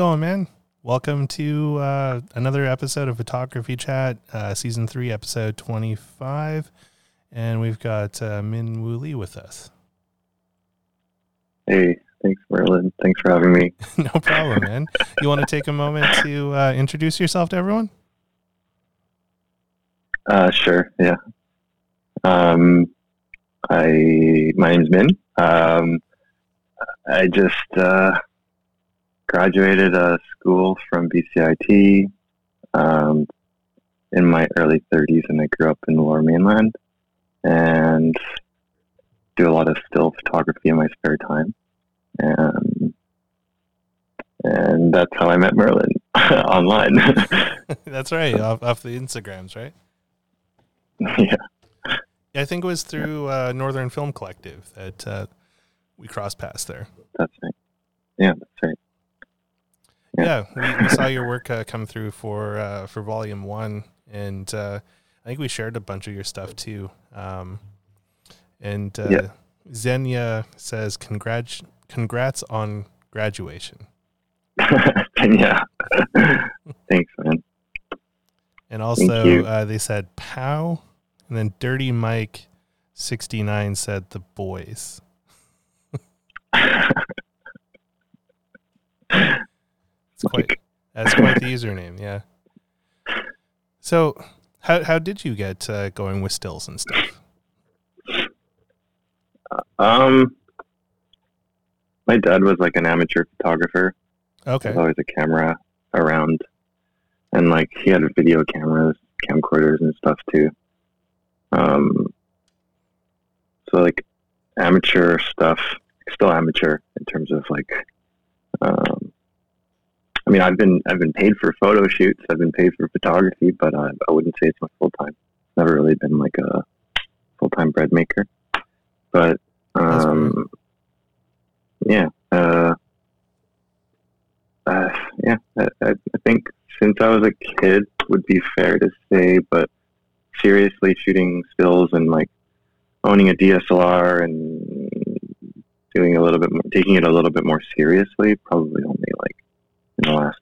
going, man? Welcome to uh, another episode of Photography Chat, uh, Season 3, Episode 25. And we've got uh, Min Woo Lee with us. Hey, thanks, Merlin. Thanks for having me. no problem, man. You want to take a moment to uh, introduce yourself to everyone? Uh, sure, yeah. Um, I my name's Min. Um, I just uh, graduated uh, school from BCIT um, in my early 30s, and I grew up in the Lower Mainland, and do a lot of still photography in my spare time, and and that's how I met Merlin online. That's right, off, off the Instagrams, right? yeah. Yeah, I think it was through uh, Northern Film Collective that uh, we crossed paths there. That's right. Yeah, that's right. Yeah, we, we saw your work uh, come through for uh, for Volume One, and uh, I think we shared a bunch of your stuff too. Um, and uh, Yeah. Xenia says, "Congrats, congrats on graduation." yeah. Thanks, man. And also, uh, they said "pow," and then Dirty Mike sixty nine said, "The boys." It's quite that's quite the username, yeah. So, how how did you get uh, going with stills and stuff? um, my dad was like an amateur photographer. Okay, There's always a camera around, and like he had video cameras, camcorders, and stuff too. Um, so like amateur stuff, still amateur in terms of like, um, I mean, I've been I've been paid for photo shoots, I've been paid for photography, but uh, I wouldn't say it's my full time. Never really been like a full time bread maker, but um, yeah. Uh, uh, yeah, I, I I think since I was a kid would be fair to say, but seriously shooting stills and like owning a DSLR and doing a little bit more, taking it a little bit more seriously, probably in the last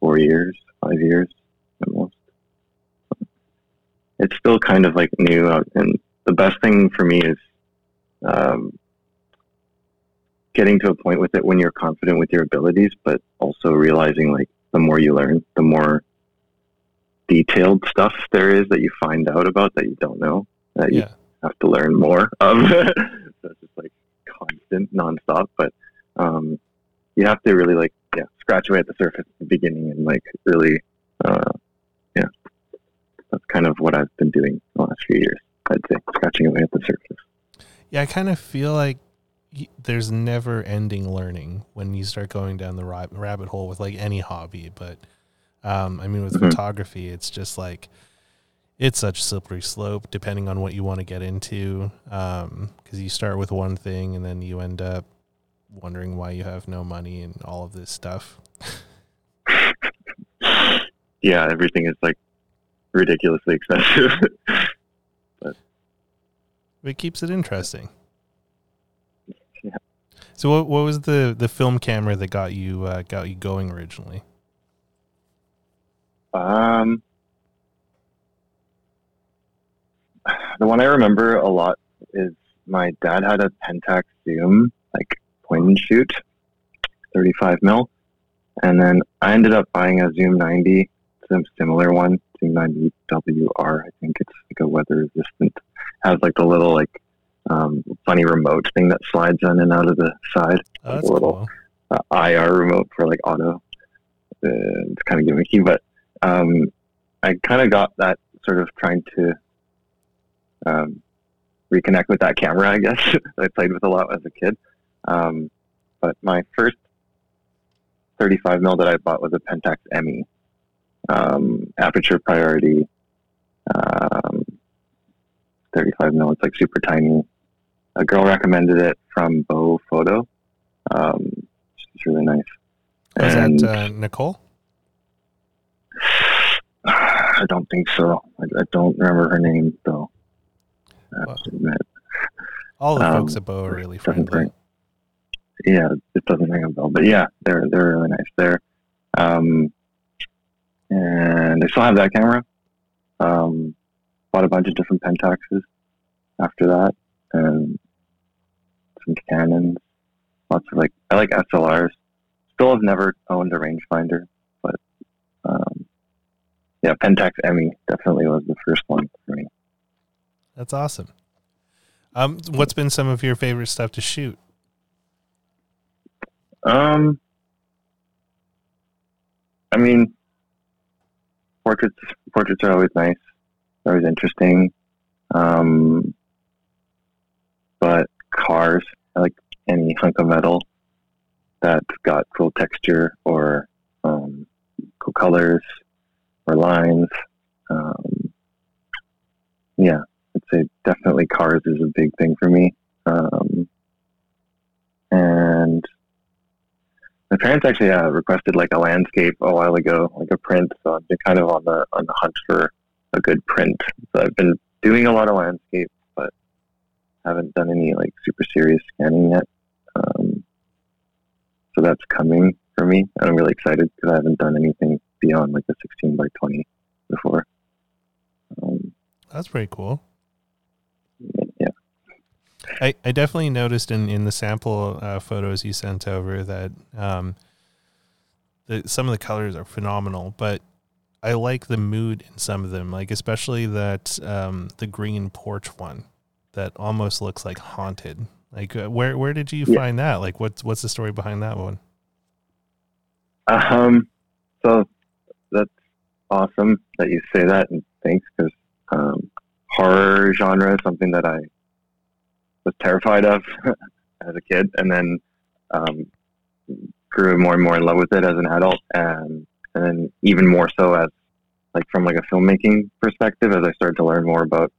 four years, five years at most. It's still kind of like new, uh, and the best thing for me is um, getting to a point with it when you're confident with your abilities, but also realizing like the more you learn, the more detailed stuff there is that you find out about that you don't know that you yeah, have to learn more of. so it's just like constant, nonstop. But um, you have to really like yeah scratch away at the surface at the beginning and like really uh, yeah that's kind of what I've been doing the last few years. I'd say scratching away at the surface. yeah. I kind of feel like there's never ending learning when you start going down the rabbit hole with like any hobby. But um, I mean, with Mhm. photography, it's just like it's such a slippery slope depending on what you want to get into. Because you start with one thing and then you end up wondering why you have no money and all of this stuff. Yeah, everything is like ridiculously expensive. But it keeps it interesting. Yeah. So what what was the the film camera that got you uh, got you going originally? Um, the one I remember a lot is my dad had a Pentax Zoom, like point and shoot, 35 mil. And then I ended up buying a Zoom 90, some similar one, Zoom 90 WR. I think it's like a weather resistant. Has like the little like um, funny remote thing that slides in and out of the side. Oh, that's a little cool. uh, IR remote for like auto. Uh, it's kind of gimmicky, but um, I kind of got that sort of trying to um, reconnect with that camera, I guess. I played with a lot as a kid. Um, but my first 35 mil that I bought was a Pentax ME, um, aperture priority, um, 35 mil. It's like super tiny. A girl recommended it from Beau Photo. Um, it's really nice. Was And- that uh, Nicole? I don't think so. I, I don't remember her name though. I have Well, to admit. All the Um, folks at Beau are really friendly. Yeah, it doesn't ring a bell, but yeah, they're they're really nice there. Um, and I still have that camera. Um, bought a bunch of different Pentaxes after that, and some Canons. Lots of like I like SLRs. Still have never owned a rangefinder, but um, yeah, Pentax ME definitely was the first one for me. That's awesome. Um, what's been some of your favorite stuff to shoot? Um, I mean, portraits portraits are always nice, always interesting. Um, but cars, I like any hunk of metal that's got cool texture or um, cool colors or lines. Um, yeah, I'd say definitely cars is a big thing for me. Um, and my parents actually uh, requested like a landscape a while ago, like a print. So I've been kind of on the on the hunt for a good print. So I've been doing a lot of landscape, but haven't done any like super serious scanning yet. Um, so that's coming for me, I'm really excited because I haven't done anything beyond like a 16 by 20 before. Um, That's pretty cool. I, I definitely noticed in, in the sample uh, photos you sent over that um, the, some of the colors are phenomenal, but I like the mood in some of them, like especially that um, the green porch one that almost looks like haunted. Like uh, where where did you Yeah. find that? Like what's what's the story behind that one? Um, so that's awesome that you say that, and thanks because um, horror genre is something that I was terrified of as a kid, and then um, grew more and more in love with it as an adult, and and then even more so as like from like a filmmaking perspective as I started to learn more about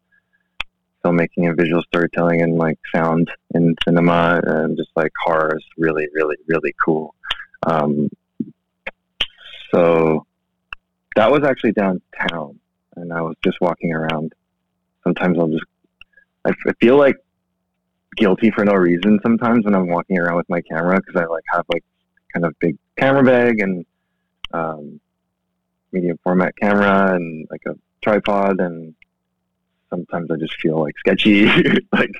filmmaking and visual storytelling and like sound in cinema and just like horror is really really really cool. Um, so that was actually downtown, and I was just walking around. Sometimes I'll just, I feel like guilty for no reason sometimes when I'm walking around with my camera because I like have like kind of big camera bag and um, medium format camera and like a tripod and sometimes I just feel like sketchy, like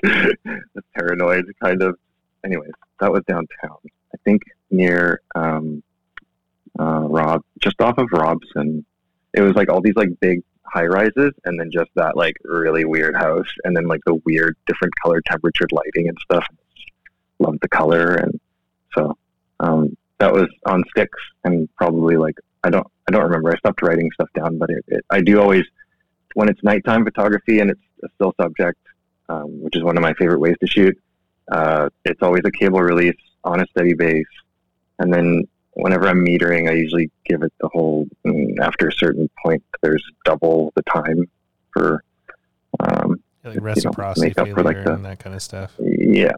paranoid kind of. Anyways, that was downtown. I think near um, uh, Rob, just off of Robson. It was like all these like big high rises, and then just that like really weird house, and then like the weird different color temperatured lighting and stuff. Loved the color, and so um, that was on sticks, and probably like I don't I don't remember. I stopped writing stuff down, but it, it, I do always when it's nighttime photography and it's a still subject, um, which is one of my favorite ways to shoot. Uh, it's always a cable release on a steady base, and then whenever I'm metering, I usually give it the whole. mm, After a certain point, there's double the time for. Um, Like know, reciprocity make up failure for, like, the- and that kind of stuff. yeah,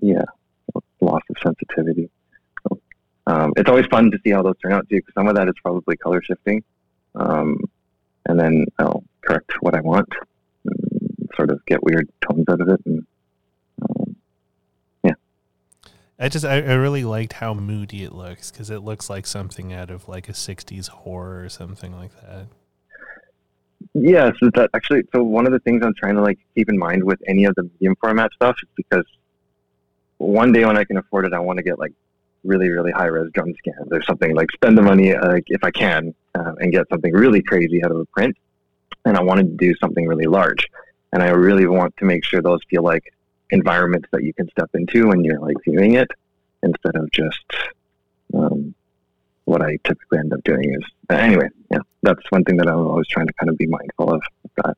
yeah, loss of sensitivity. So, um, it's always fun to see how those turn out too, because some of that is probably color shifting, um, and then I'll correct what I want, and sort of get weird tones out of it, and um, I just I, I really liked how moody it looks because it looks like something out of like a '60s horror or something like that. Yeah, so that actually, so one of the things I'm trying to like keep in mind with any of the medium format stuff is because one day when I can afford it, I want to get like really, really high res drum scans or something like spend the money uh, like if I can uh, and get something really crazy out of a print. And I wanted to do something really large, and I really want to make sure those feel like environments that you can step into when you're like viewing it, instead of just um, what I typically end up doing is anyway. Yeah, that's one thing that I'm always trying to kind of be mindful of. That.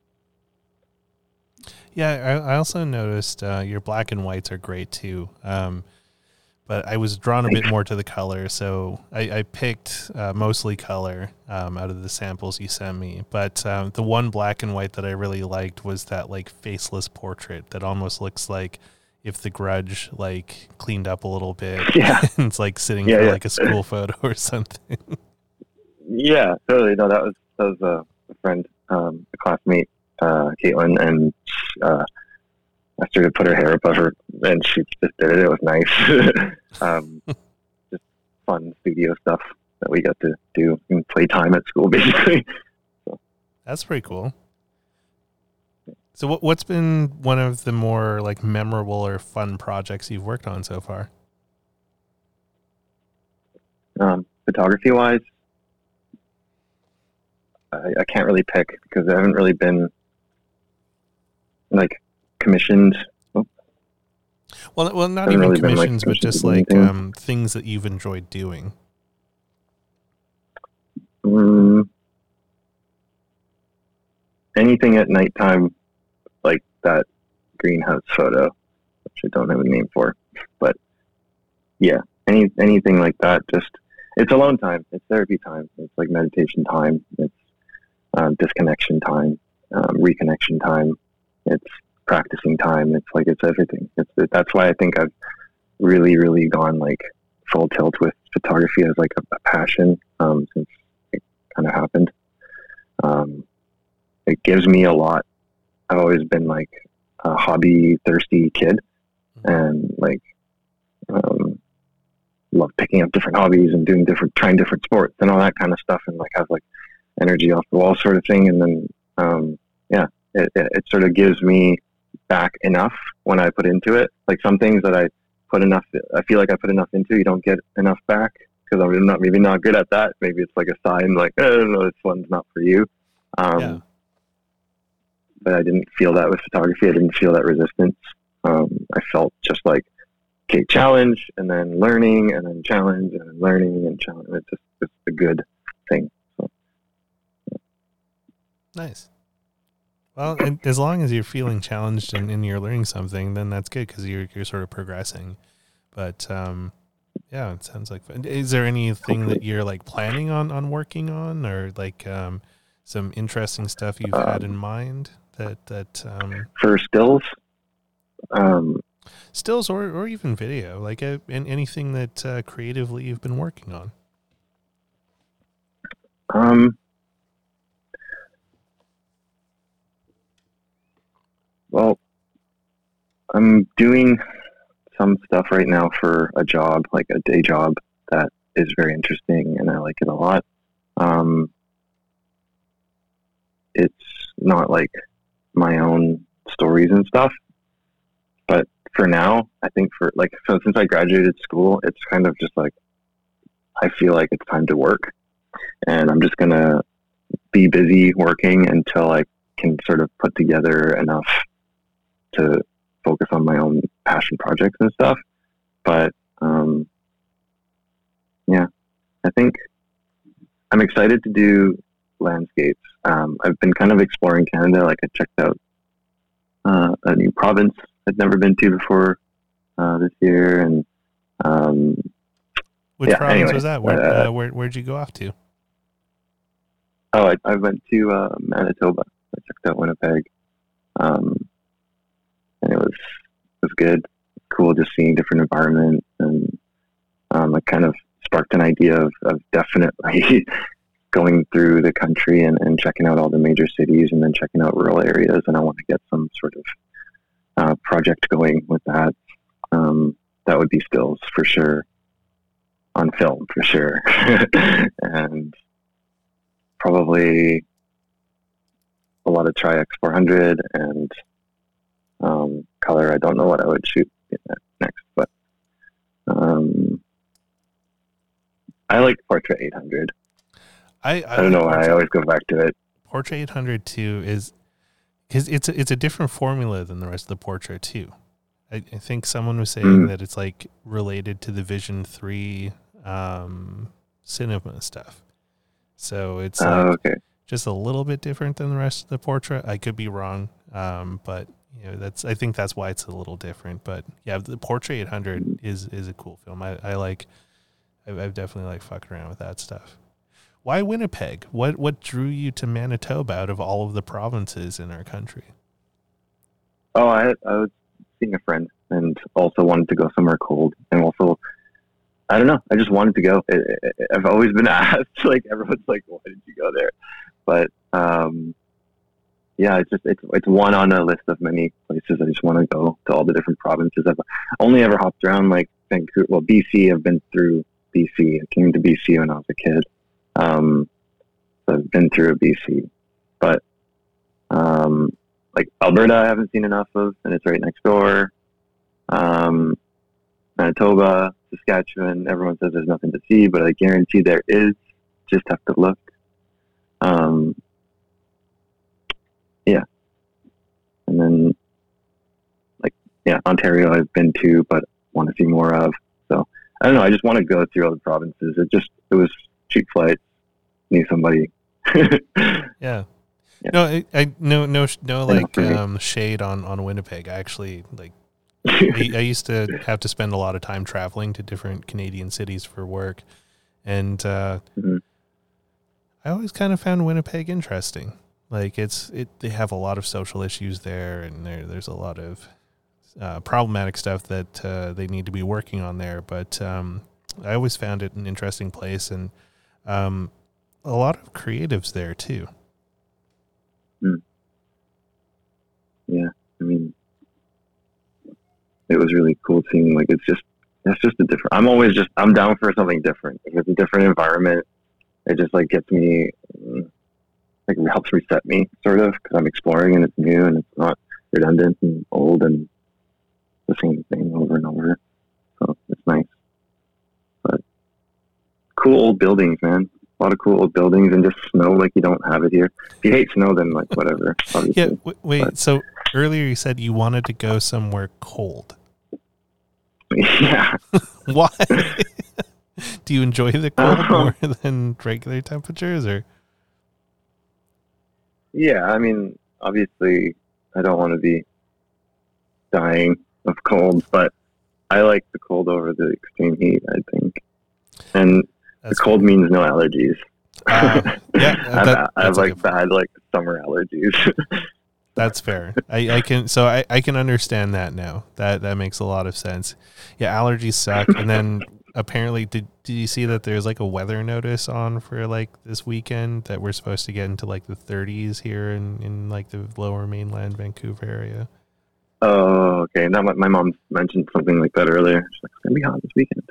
Yeah, I, I also noticed uh, your black and whites are great too. Um, but I was drawn a bit more to the color, so I, I picked uh, mostly color um, out of the samples you sent me. But um, the one black and white that I really liked was that like faceless portrait that almost looks like if the grudge like cleaned up a little bit. Yeah. it's like sitting Yeah, for yeah. like a school photo or something. Yeah, totally. No, that was that was a, a friend, um, a classmate, uh, Caitlin, and uh, I started to put her hair above her, and she just did it. It was nice. um, just fun studio stuff that we got to do in playtime at school, basically. That's pretty cool. So what what's been one of the more like memorable or fun projects you've worked on so far? Um, photography wise, I, I can't really pick because I haven't really been like commissioned. Well, well, not even really been, like, commissions, but just like um, things that you've enjoyed doing. Mm, anything at nighttime, like that greenhouse photo, which I don't have a name for, but yeah, any anything like that. Just it's alone time. It's therapy time. It's like meditation time. It's um, disconnection time, um, reconnection time. It's practicing time. It's like it's everything. It's that's why I think I've really, really gone like full tilt with photography as like a, a passion um, since it kind of happened. Um, it gives me a lot. I've always been like a hobby thirsty kid, and like um, love picking up different hobbies and doing different, trying different sports and all that kind of stuff, and like have like energy off the wall sort of thing. And then um, yeah, it, it, it sort of gives me back enough when I put into it. Like some things that I put enough, I feel like I put enough into, you don't get enough back because I'm not maybe not good at that. Maybe it's like a sign, like oh, no, this one's not for you. Um, Yeah. But I didn't feel that with photography. I didn't feel that resistance. Um, I felt just like okay, challenge and then learning and then challenge and then learning and challenge. It's just it's a good thing. So Nice. Well, and as long as you're feeling challenged and, and you're learning something, then that's good because you're you're sort of progressing. But um, yeah, it sounds like fun. Is there anything that you're like planning on on working on, or like um, some interesting stuff you've had in mind that that um, for stills, um, stills or or even video, like uh an anything that uh, creatively you've been working on? Um, well, I'm doing some stuff right now for a job, like a day job that is very interesting and I like it a lot. Um, it's not like my own stories and stuff, but for now, I think for like, so since I graduated school, it's kind of just like, I feel like it's time to work and I'm just gonna be busy working until I can sort of put together enough to focus on my own passion projects and stuff. But um, yeah, I think I'm excited to do landscapes. Um, I've been kind of exploring Canada. Like I checked out uh, a new province I'd never been to before uh, this year, and um, Which Yeah, province anyway, was that? Where uh, uh, where where'd you go off to? Oh, I, I went to uh, Manitoba. I checked out Winnipeg, um, and it was it was good. Cool, just seeing different environment, and um, it kind of sparked an idea of, of definitely going through the country and, and checking out all the major cities, and then checking out rural areas. And I want to get some sort of uh, project going with that. Um, that would be stills for sure, on film for sure, and probably a lot of Tri-X 400 and um, color. I don't know what I would shoot next, but um, I like Portra 800. I I don't know why I always go back to it. Portra 800 2 is because it's a, it's a different formula than the rest of the Portra 2. I, I think someone was saying Mm. that it's like related to the Vision 3 um, cinema stuff. So it's Oh, like okay. just a little bit different than the rest of the Portra. I could be wrong, um, but you know that's I think that's why it's a little different. But yeah, the Portra 800 is is a cool film. I, I like. I've, definitely like fucked around with that stuff. Why Winnipeg? What what drew you to Manitoba out of all of the provinces in our country? Oh, I, I was seeing a friend and also wanted to go somewhere cold, and also I don't know. I just wanted to go. I've always been asked, like everyone's like, "Why did you go there?" But um, yeah, it's just it's it's one on a list of many places. I just want to go to all the different provinces. I've only ever hopped around like Vancouver. Well, BC. I've been through BC. I came to BC when I was a kid. Um, so I've been through BC, but um, like Alberta, I haven't seen enough of, and it's right next door. Um, Manitoba, Saskatchewan. Everyone says there's nothing to see, but I guarantee there is. Just have to look. Um, yeah, and then like yeah, Ontario I've been to, but want to see more of. So I don't know. I just want to go through other provinces. It just it was cheap flights. Knew somebody. Yeah. Yeah. No, I, I no no no like um, shade on on Winnipeg. I actually like I, I used to have to spend a lot of time traveling to different Canadian cities for work, and uh, Mhm. I always kind of found Winnipeg interesting. Like it's it they have a lot of social issues there, and there there's a lot of uh, problematic stuff that uh, they need to be working on there. But um, I always found it an interesting place, and um, a lot of creatives there too. yeah, I mean, it was really cool seeing like it's just it's just a different. I'm always just I'm down for something different. If it's a different environment, it just like gets me like helps reset me sort of because I'm exploring and it's new and it's not redundant and old and the same thing over and over. So it's nice, but cool old buildings, man. A lot of cool old buildings and just snow like you don't have it here. If you hate snow, then like whatever. Yeah, w- wait. but- So earlier you said you wanted to go somewhere cold. yeah. Why? Do you enjoy the cold Uh-huh. more than regular temperatures, or Yeah, I mean, obviously, I don't want to be dying of cold, but I like the cold over the extreme heat. I think, and that's the cold means no allergies. Uh, yeah, I've, that- I've like good bad like summer allergies. That's fair. I, I can so I, I can understand that now. That that makes a lot of sense. Yeah, allergies suck. And then apparently did did you see that there's like a weather notice on for like this weekend that we're supposed to get into like the 30s here in, in like the lower mainland Vancouver area? oh, okay. Now my, my mom mentioned something like that earlier. She's like, "It's gonna be hot this weekend."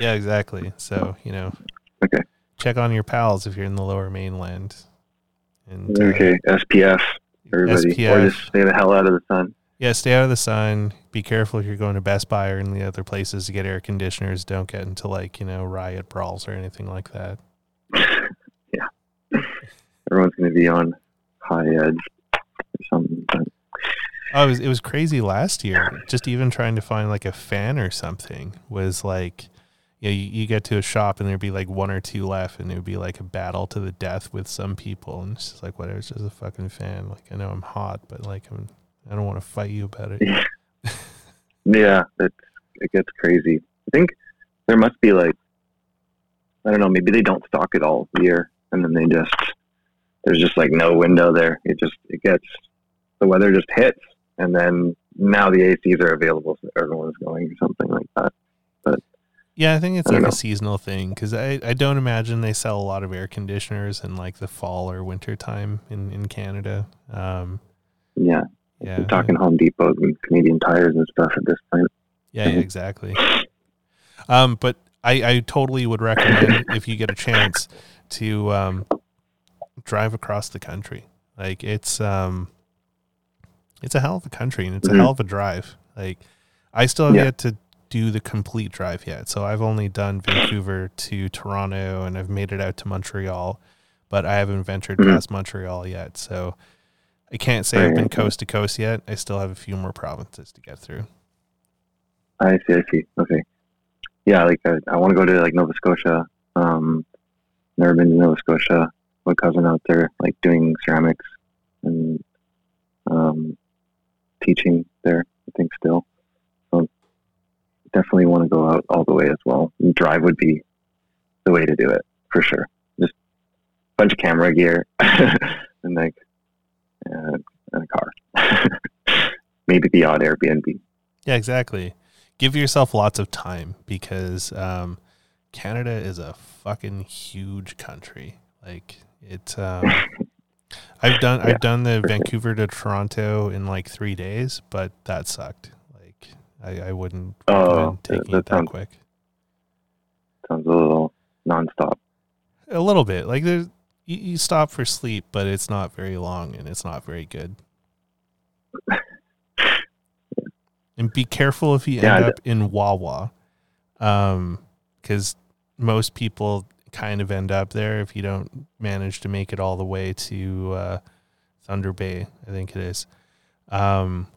Yeah, exactly. So, you know, Okay. check on your pals if you're in the lower mainland. And uh, Okay, SPF, everybody, or just stay the hell out of the sun. Yeah, stay out of the sun. Be careful if you're going to Best Buy or any other places to get air conditioners. Don't get into like, you know, riot brawls or anything like that. yeah, everyone's gonna be on high edge or something. Oh, it was, it was crazy last year. Just even trying to find like a fan or something was like, you, know, you, you get to a shop and there'd be like one or two left, and it would be like a battle to the death with some people. And it's just like, whatever, it's just a fucking fan. Like, I know I'm hot, but like, I'm, I don't want to fight you about it. Yeah, it's it gets crazy. I think there must be like I don't know, maybe they don't stock it all year and then they just there's just like no window there. It just it gets the weather just hits and then now the ACs are available so everyone's going or something like that. But yeah, I think it's I like a seasonal thing because I, I don't imagine they sell a lot of air conditioners in like the fall or winter time in, in Canada. Um, Yeah. Yeah, We're talking Home Depot and Canadian tires and stuff at this point. Yeah, yeah, exactly. Um, but I, I totally would recommend if you get a chance to um, drive across the country. Like it's um, it's a hell of a country and it's Mhm. a hell of a drive. Like I still have Yeah. yet to do the complete drive yet. So I've only done Vancouver to Toronto and I've made it out to Montreal, but I haven't ventured Mhm. past Montreal yet. So I can't say I've been coast to coast yet. I still have a few more provinces to get through. I see, I see. Okay. Yeah, like I, I want to go to like Nova Scotia. Um, never been to Nova Scotia. My cousin out there, like doing ceramics and um, teaching there. I think still. So definitely want to go out all the way as well. And drive would be the way to do it for sure. Just a bunch of camera gear and like uh, and a car. Maybe the odd Airbnb. Yeah, exactly. Give yourself lots of time because um, Canada is a fucking huge country. Like it. Um, I've done Yeah, I've done the for sure. Vancouver to Toronto in like three days, but that sucked. Like I, I wouldn't Oh, that- taking that it that sounds- quick. Sounds a little nonstop. A little bit. Like there's you, you stop for sleep, but it's not very long and it's not very good. And be careful if you Yeah, end up in Wawa, um, because most people kind of end up there if you don't manage to make it all the way to uh, Thunder Bay. I think it is. Um,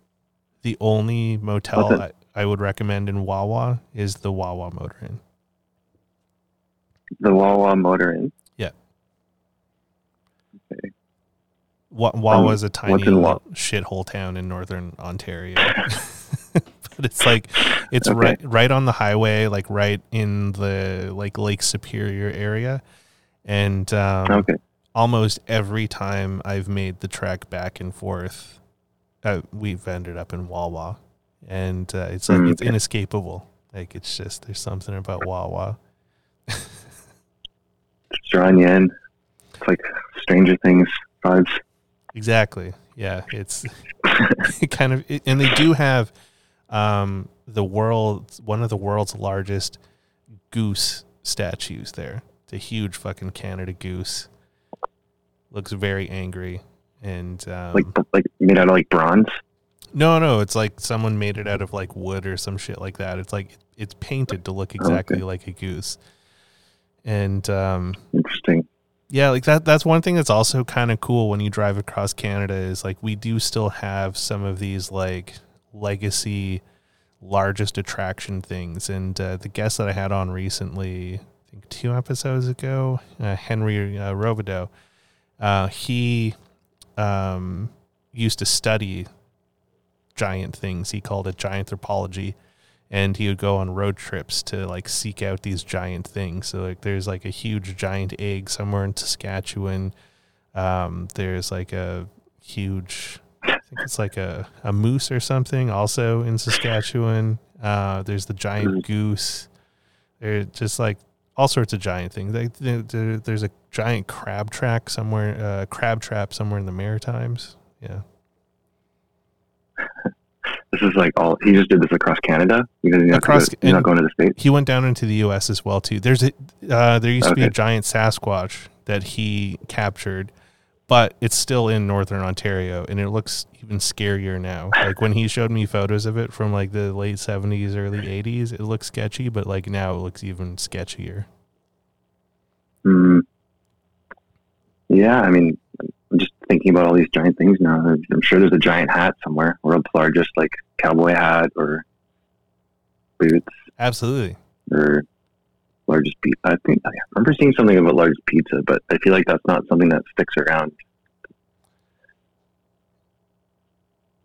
the only motel I, I would recommend in Wawa is the Wawa Motor Inn. The Wawa Motor Inn. Wa- Wawa is a tiny in shithole town in northern Ontario, but it's like it's Okay. right right on the highway, like right in the like Lake Superior area, and um, Okay. almost every time I've made the trek back and forth, uh, we've ended up in Wawa, and uh, it's like Mm, it's okay. inescapable. Like it's just there's something about Wawa. Just drawing you in. It's like Stranger Things vibes. Exactly. Yeah, it's it kind of and they do have um the world one of the world's largest goose statues there. It's a huge fucking Canada goose. Looks very angry and um like like made out of like bronze. no no, it's like someone made it out of like wood or some shit like that. It's like it's painted to look exactly like a goose. And um Interesting. Yeah, like that that's one thing that's also kind of cool when you drive across Canada is like we do still have some of these like legacy largest attraction things and uh, the guest that I had on recently, I think 2 episodes ago, uh, Henry uh, uh, he um, used to study giant things. He called it giant anthropology and he would go on road trips to like seek out these giant things. So like there's like a huge giant egg somewhere in Saskatchewan. Um, there's like a huge I think it's like a, a moose or something also in Saskatchewan. Uh, there's the giant goose. There's just like all sorts of giant things. Like there, there- there's a giant crab track somewhere, uh, crab trap somewhere in the Maritimes. Yeah. This is like all he just did this across Canada because he's not, Across- go- he's not going to the states. he went down into the U.S. as well too. There's a uh, there used to be a giant Sasquatch that he captured, but it's still in northern Ontario, and it looks even scarier now. Like when he showed me photos of it from like the late '70s, early '80s, it looks sketchy, but like now it looks even sketchier. Mm. Yeah, I mean, thinking about all these giant things now. I'm sure there's a giant hat somewhere, world's largest like cowboy hat or boots Absolutely. or largest pizza. I think I remember seeing something about largest pizza, but I feel like that's not something that sticks around.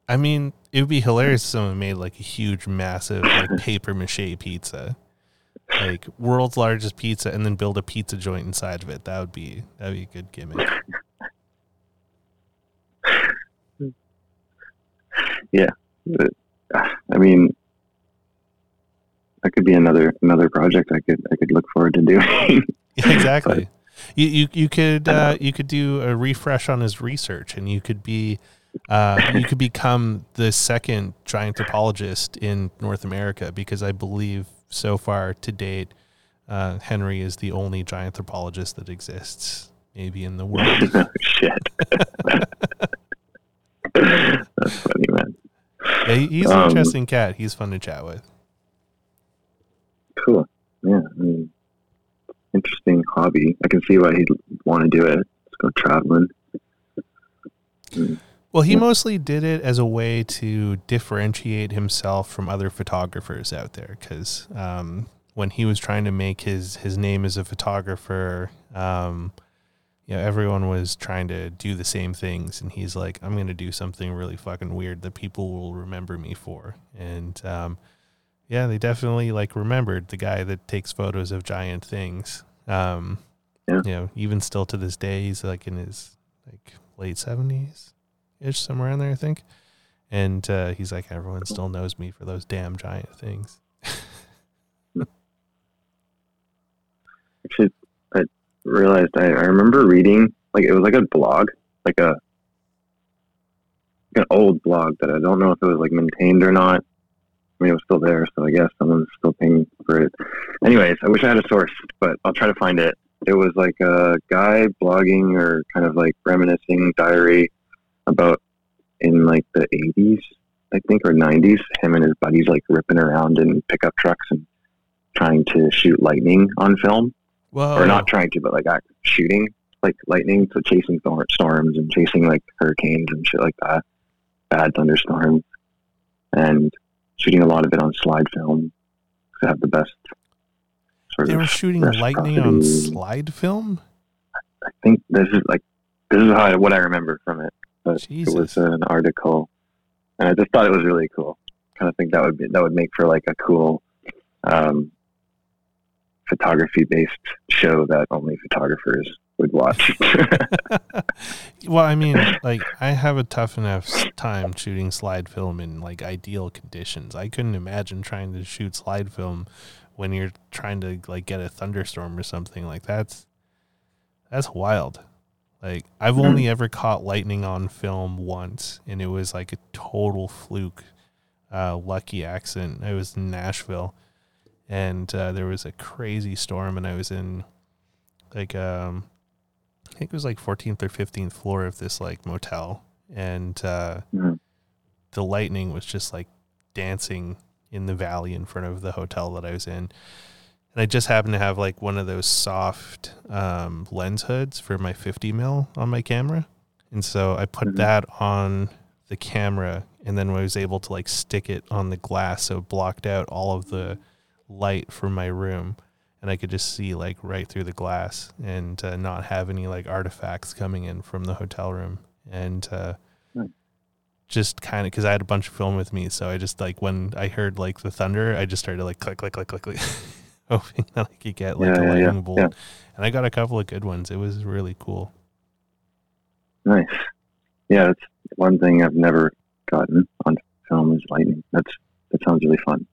I mean, it would be hilarious if someone made like a huge, massive, like paper mache pizza, like world's largest pizza, and then build a pizza joint inside of it. That would be that would be a good gimmick. I mean, that could be another another project I could I could look forward to doing. Yeah, exactly. You you you could uh, you could do a refresh on his research, and you could be uh, you could become the second giant anthropologist in North America because I believe so far to date, uh, Henry is the only giant anthropologist that exists, maybe in the world. oh, shit. That's funny, man. Yeah, he's an Um, interesting cat. He's fun to chat with. Cool. Yeah, I mean, interesting hobby. I can see why he'd want to do it. Let's go traveling. Well, he Yeah. mostly did it as a way to differentiate himself from other photographers out there. Because um, when he was trying to make his his name as a photographer, um, you know, everyone was trying to do the same things, and he's like, "I'm going to do something really fucking weird that people will remember me for." And um, yeah, they definitely like remembered the guy that takes photos of giant things. Um, Yeah. You know, even still to this day, he's like in his like late seventies ish, somewhere in there, I think. And uh, he's like, everyone still knows me for those damn giant things. Actually, realized I, I remember reading like it was like a blog, like a an old blog that I don't know if it was like maintained or not. I mean, it was still there, so I guess someone's still paying for it. Anyways, I wish I had a source, but I'll try to find it. It was like a guy blogging or kind of like reminiscing diary about in like the 80s, I think, or 90s. Him and his buddies like ripping around in pickup trucks and trying to shoot lightning on film, Whoa. or not trying to, but like shooting like lightning, so chasing storms and chasing like hurricanes and shit like that, bad thunderstorms, and shooting a lot of it on slide film to have the best sort They were shooting lightning on slide film? I think this is like this is how I, what I remember from it. But it was an article, and I just thought it was really cool. Kind of think that would be that would make for like a cool um, photography based show that only photographers would watch. well, I mean, like I have a tough enough time shooting slide film in like ideal conditions. I couldn't imagine trying to shoot slide film when you're trying to like get a thunderstorm or something like that's that's wild. Like I've Mhm. only ever caught lightning on film once and it was like a total fluke uh lucky accident. It was in Nashville and uh, there was a crazy storm and I was in like um I think it was like 14th or 15th floor of this like motel, and uh, Mhm. the lightning was just like dancing in the valley in front of the hotel that I was in. And I just happened to have like one of those soft um, lens hoods for my 50 mil on my camera, and so I put Mhm. that on the camera, and then I was able to like stick it on the glass, so it blocked out all of the light from my room and I could just see like right through the glass and uh, not have any like artifacts coming in from the hotel room and uh, Nice. just kind of because I had a bunch of film with me, so I just like when I heard like the thunder, I just started like click click click click click, hoping that I could get like Yeah, a yeah, yeah, lightning bolt, yeah. and I got a couple of good ones. It was really cool. nice. Yeah, that's one thing I've never gotten on film is lightning. That's that sounds really fun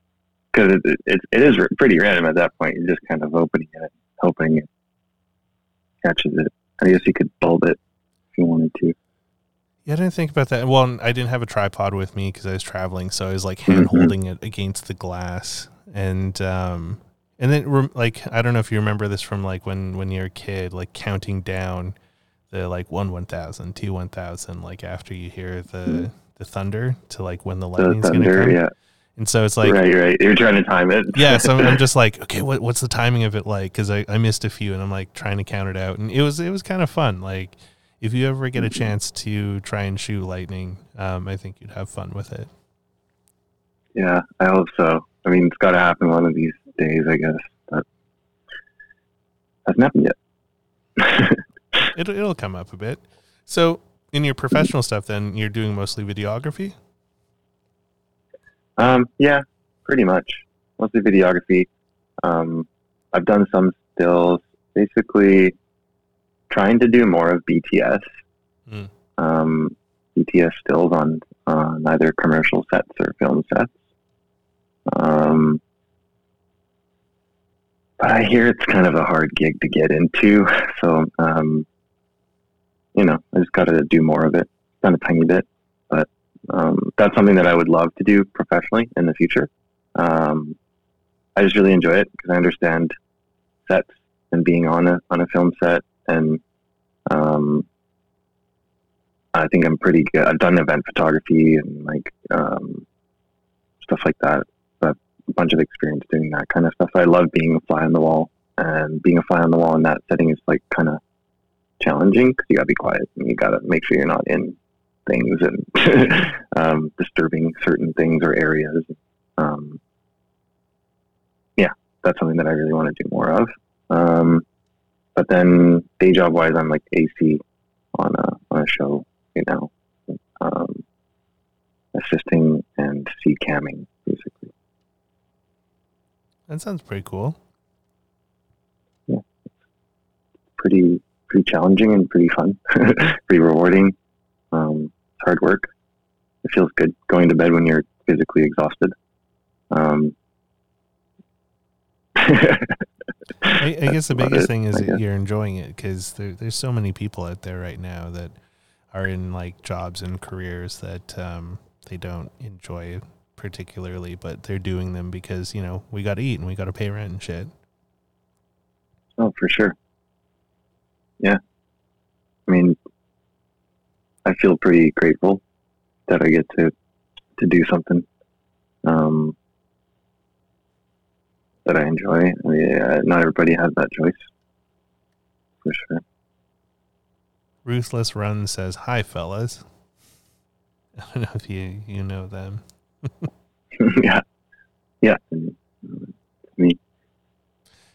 because it, it, it, is pretty random at that point. You're just kind of opening it, hoping it catches it. I guess you could bulb it if you wanted to. Yeah, I didn't think about that. Well, I didn't have a tripod with me because I was traveling, so I was like hand holding it against the glass, and um, and then like I don't know if you remember this from like when when you're a kid, like counting down the like one one thousand, two one thousand, like after you hear the Mhm. the thunder to like when the The lightning's gonna come, yeah, and so it's like right, right. You're trying to time it. yeah, so I'm just like, okay, what what's the timing of it like? Because I, I missed a few, and I'm like trying to count it out, and it was it was kind of fun. Like, if you ever get a Mhm. chance to try and shoot lightning, um, I think you'd have fun with it. Yeah, I hope so. I mean, it's got to happen one of these days, I guess. But hasn't happened yet. It'll it'll come up a bit. So, in your professional stuff, then you're doing mostly videography. Um, yeah, pretty much. Mostly videography. Um, I've done some stills. Basically, trying to do more of BTS. Mm. Um, BTS stills on on either commercial sets or film sets. Um, but I hear it's kind of a hard gig to get into. So, um, you know, I just got to do more of it, done a tiny bit. But um, that's something that I would love to do professionally in the future. Um, I just really enjoy it because I understand sets and being on a on a film set, and um, I think I'm pretty good. I've done event photography and like um, stuff like that. Have a bunch of experience doing that kind of stuff. I love being a fly on the wall, and being a fly on the wall in that setting is like kind of challenging because you got to be quiet and you got to make sure you're not in things and um, disturbing certain things or areas. Um, yeah, that's something that I really want to do more of. Um, but then day job wise, I'm like AC on a on a show right now, um, assisting and C camming basically. That sounds pretty cool. Yeah, pretty pretty challenging and pretty fun, pretty rewarding. Um, it's hard work, it feels good going to bed when you're physically exhausted. Um, I, I guess the biggest it, thing is that you're enjoying it because there, there's so many people out there right now that are in like jobs and careers that um, they don't enjoy particularly, but they're doing them because you know we got to eat and we got to pay rent and shit. Oh, for sure. Yeah. I mean, I feel pretty grateful that I get to to do something um, that I enjoy. I mean, uh, not everybody has that choice, for sure. Ruthless Run says, "Hi, fellas." I don't know if you you know them. yeah, yeah. and, uh,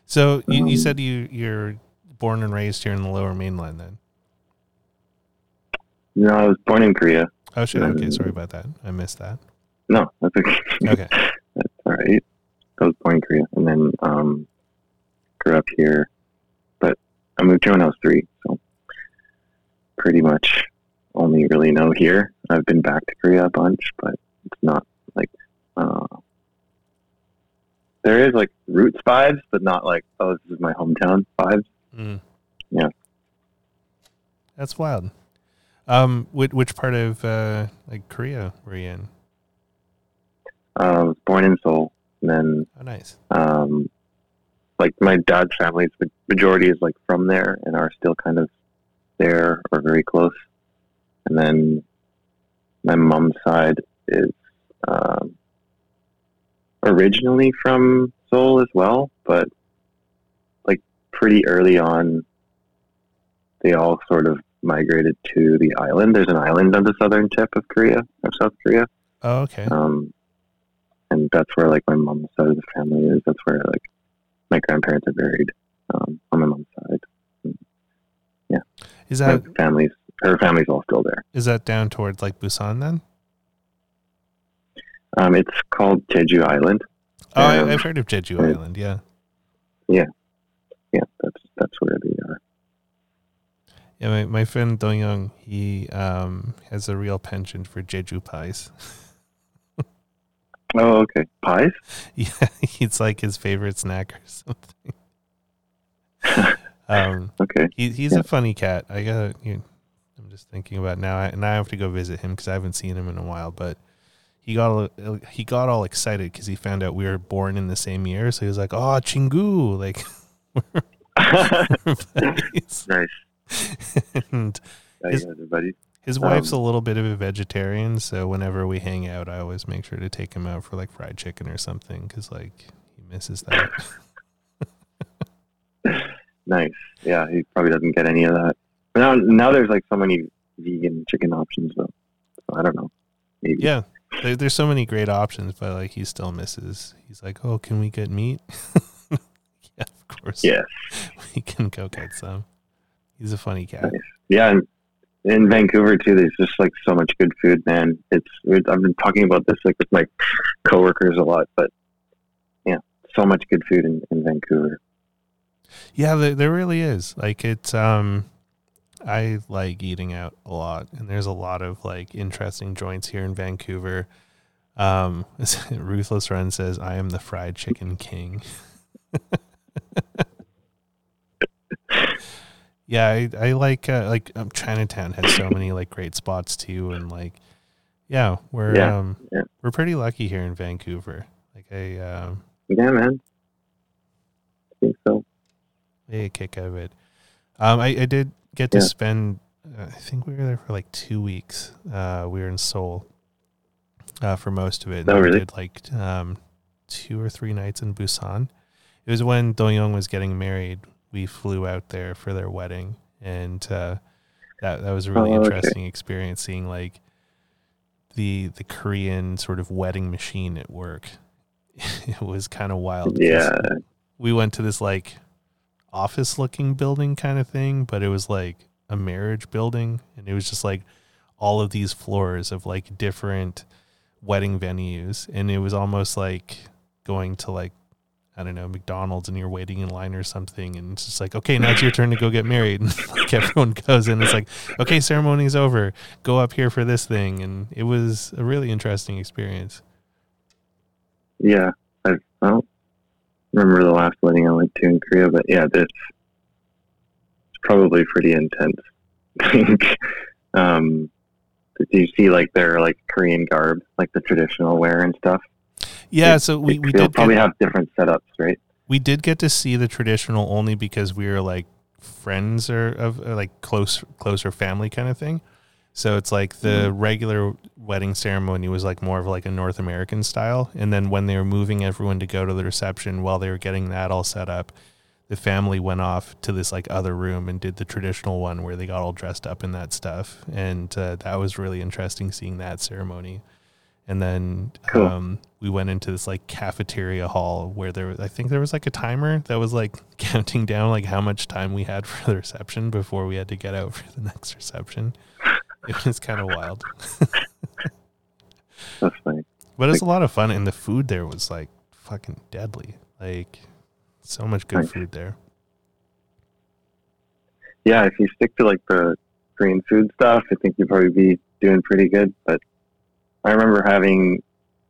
So you, you Um, said you you're born and raised here in the Lower Mainland, then? No, I was born in Korea. Oh shit. Okay, Um, sorry about that. I missed that. No, that's okay. Okay. That's all right. I was born in Korea and then um, grew up here, but I moved here when I was three, so pretty much only really know here. I've been back to Korea a bunch, but it's not like uh, there is like roots vibes, but not like oh this is my hometown vibes. Mm. Yeah. That's wild. Um, which, which part of uh, like Korea were you in? Uh, I was born in Seoul, and then Oh, nice. um, like my dad's family's majority is like from there and are still kind of there or very close. And then my mom's side is um, originally from Seoul as well, but like pretty early on, they all sort of migrated to the island. There's an island on the southern tip of Korea, of South Korea. Oh, okay. Um, and that's where like my mom's side of the family is. That's where like my grandparents are buried um, on my mom's side. Yeah. Is My that family's her family's all still there. is that down towards like Busan then? Um, it's called Jeju Island. Oh, I, Um, I've heard of Jeju. Island. Yeah. Yeah, that's that's where they are. Yeah, my, my friend Dong Young, he um, has a real penchant for Jeju pies. Oh, okay. Pies. yeah, it's like his favorite snack or something. um, Okay. he, he's Yeah. a funny cat. I got. You, I'm just thinking about now. I, now I have to go visit him because I haven't seen him in a while. But he got all, he got all excited because he found out we were born in the same year. So he was like, "Oh, Chingu!" Like, nice. and How Is- you guys are his wife's a Um, little bit of a vegetarian, so whenever we hang out, I always make sure to take him out for like fried chicken or something because like he misses that. Nice. Yeah, he probably doesn't get any of that. But now, now there's like so many vegan chicken options though. So I don't know. Maybe. yeah, there, there's so many great options, but like he still misses. He's like, "Oh, can we get meat?" yeah, of course. Yes. we can go get some. He's a funny cat. Yeah, and in Vancouver too, there's just like so much good food, man. It's I've been talking about this like with my coworkers a lot, but yeah, so much good food in, in Vancouver. Yeah, there, there really is. Like it's um I like eating out a lot and there's a lot of like interesting joints here in Vancouver. Um Ruthless Run says I am the fried chicken king. yeah, I, I like uh, like um, Chinatown has so many like great spots too and like yeah, we're Yeah, um yeah. we're pretty lucky here in Vancouver. Like I um Yeah, man. I think so. a kick out of it. Um, I, I did get to Yeah. spend. Uh, I think we were there for like two weeks. Uh, we were in Seoul uh, for most of it. And Oh, really? did like um, two or three nights in Busan. It was when Do Young was getting married. We flew out there for their wedding, and uh, that that was a really Oh, okay. interesting experience. Seeing like the the Korean sort of wedding machine at work. it was kind of wild. Yeah. we went to this like office looking building kind of thing, but it was like a marriage building and it was just like all of these floors of like different wedding venues and it was almost like going to like I don't know, McDonald's and you're waiting in line or something and it's just like, okay, now it's your turn to go get married. And like everyone goes in, it's like, okay, ceremony's over. Go up here for this thing. And it was a really interesting experience. Yeah, I, don't remember the last wedding I went to in Korea, but yeah, it's probably pretty intense. Think. Um, did you see like their like Korean garb, like the traditional wear and stuff? Yeah, so we, we did probably get, have different setups, right? we did get to see the traditional only because we were like friends or of or like close closer family kind of thing. So it's like the regular wedding ceremony was like more of like a North American style, and then when they were moving everyone to go to the reception while they were getting that all set up, the family went off to this like other room and did the traditional one where they got all dressed up in that stuff, and uh, that was really interesting seeing that ceremony. And then Cool. um, we went into this like cafeteria hall where there was, I think there was like a timer that was like counting down like how much time we had for the reception before we had to get out for the next reception. It was kind of wild, That's funny. but it's a lot of fun. And the food there was like fucking deadly. Like so much good Nice. food there. Yeah, if you stick to like the Korean food stuff, I think you'd probably be doing pretty good. But I remember having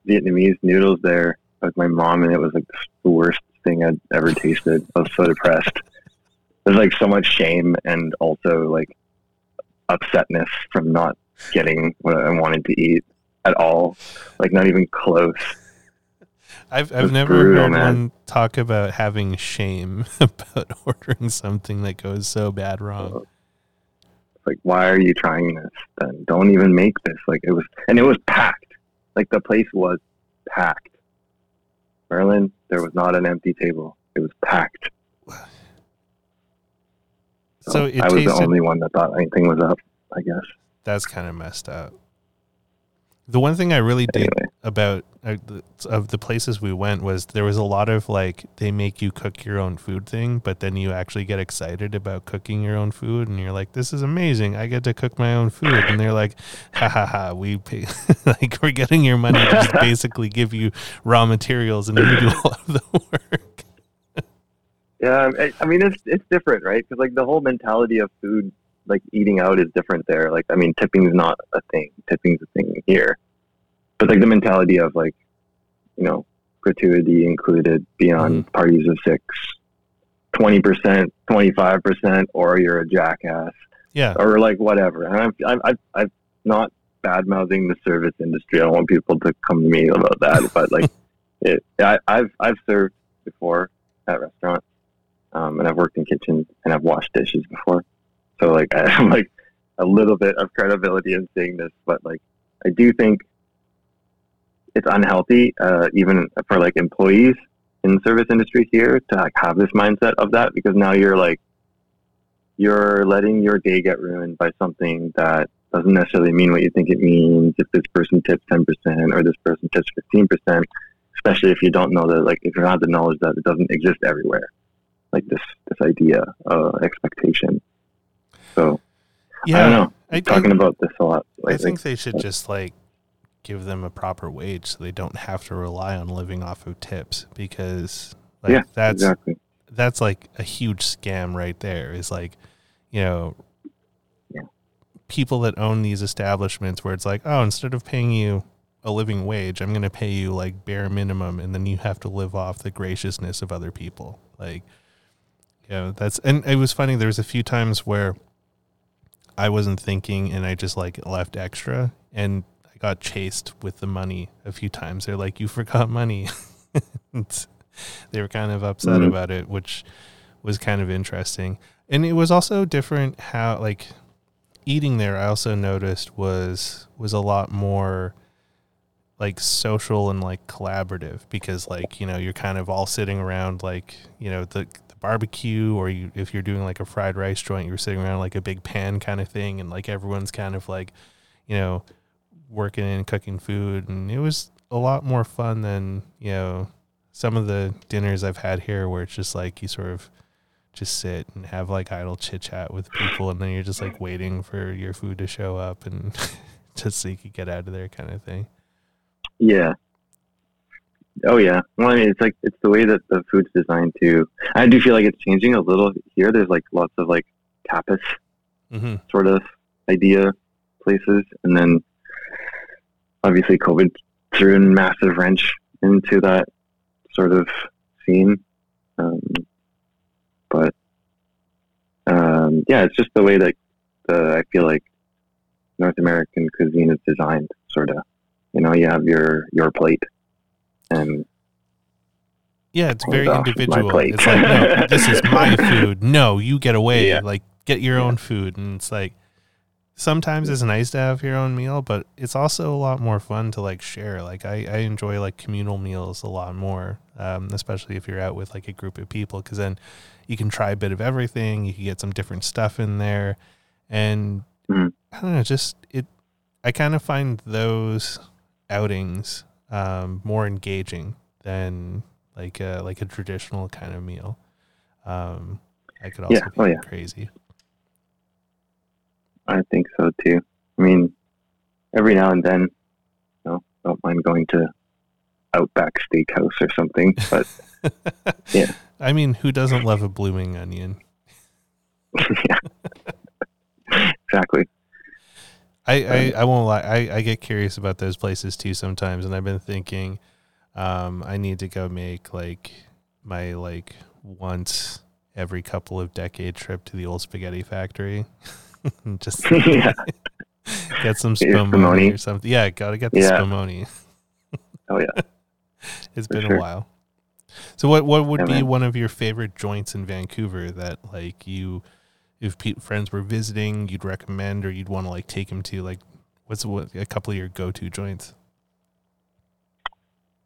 Vietnamese noodles there with my mom, and it was like the worst thing I'd ever tasted. I was so depressed. There's like so much shame and also like upsetness from not getting what I wanted to eat at all. Like not even close. I've I've never brutal, heard man. one talk about having shame about ordering something that goes so bad wrong. Like why are you trying this? Then don't even make this. Like it was and it was packed. Like the place was packed. Merlin there was not an empty table. It was packed. So it i was the only one that thought anything was up i guess. That's kind of messed up. The one thing I really did about uh, the, of the places we went was there was a lot of like they make you cook your own food thing, but then you actually get excited about cooking your own food, and you're like, "This is amazing! I get to cook my own food." And they're like, "Ha ha ha! We pay like we're getting your money to just basically give you raw materials, and then you do all of the work." yeah I, I mean it's it's different right because like the whole mentality of food like eating out is different there. Like i mean tipping is not a thing. Tipping's a thing here. But like the mentality of like you know gratuity included beyond parties of six 20% 25% or you're a jackass. Yeah, or like whatever. And i've i've, I've, I've not bad mouthing the service industry. I don't want people to come to me about that but like it I, i've i've served before at restaurants um, and i've worked in kitchens and i've washed dishes before so like i have like a little bit of credibility in saying this but like i do think it's unhealthy uh, even for like employees in the service industry here to like have this mindset of that because now you're like you're letting your day get ruined by something that doesn't necessarily mean what you think it means. If this person tips 10% or this person tips 15% especially if you don't know that like if you don't have the knowledge that it doesn't exist everywhere. Like this this idea uh, expectation so yeah. i don't know I, I- talking about this a lot I think they should just like give them a proper wage so they don't have to rely on living off of tips because like yeah that's exactly that's like a huge scam right there is like you know Yeah. people that own these establishments where it's like oh instead of paying you a living wage i'm going to pay you like bare minimum and then you have to live off the graciousness of other people like you know that's and it was funny there was a few times where i wasn't thinking and i just like left extra and i got chased with the money a few times. They're like you forgot money. They were kind of upset Mhm. about it which was kind of interesting. And it was also different how like eating there i also noticed was was a lot more like social and like collaborative because like you know you're kind of all sitting around like you know the, the barbecue or you if you're doing like a fried rice joint you're sitting around like a big pan kind of thing and like everyone's kind of like you know working and cooking food and it was a lot more fun than you know some of the dinners I've had here where it's just like you sort of just sit and have like idle chit chat with people and then you're just like waiting for your food to show up and just so you could get out of there kind of thing. Yeah. Oh yeah. Well, I mean, it's like it's the way that the food's designed too. I do feel like it's changing a little here. There's like lots of like tapas hmm sort of idea places, and then obviously COVID threw a massive wrench into that sort of scene. Um, but um, yeah, it's just the way that the I feel like North American cuisine is designed, sort of. You know, you have your your plate, and Yeah, it's very individual. It's like, no, this is my food. No, you get away. Yeah. Like, get your Yeah. own food. And it's like, sometimes it's nice to have your own meal, but it's also a lot more fun to like share. Like, I, I enjoy like communal meals a lot more, um, especially if you're out with like a group of people, because then you can try a bit of everything. You can get some different stuff in there. And Mhm. I don't know, just it, I kind of find those outings um, more engaging than like a like a traditional kind of meal. Um, I could also Yeah. be Oh, yeah. crazy. I think so too. I mean, every now and then, you know, don't mind going to Outback Steakhouse or something, but Yeah. I mean, who doesn't love a blooming onion? yeah, exactly. I, I, I won't lie. I, I get curious about those places too sometimes, and I've been thinking, um, I need to go make like my like once every couple of decade trip to the old spaghetti factory, and just Yeah. get some spumoni or something. Yeah, gotta get the Yeah. spumoni. Oh yeah. It's For been a while. So what what would Yeah, be man. one of your favorite joints in Vancouver that like you if pe- friends were visiting you'd recommend or you'd want to like take them to like what's what a couple of your go-to joints?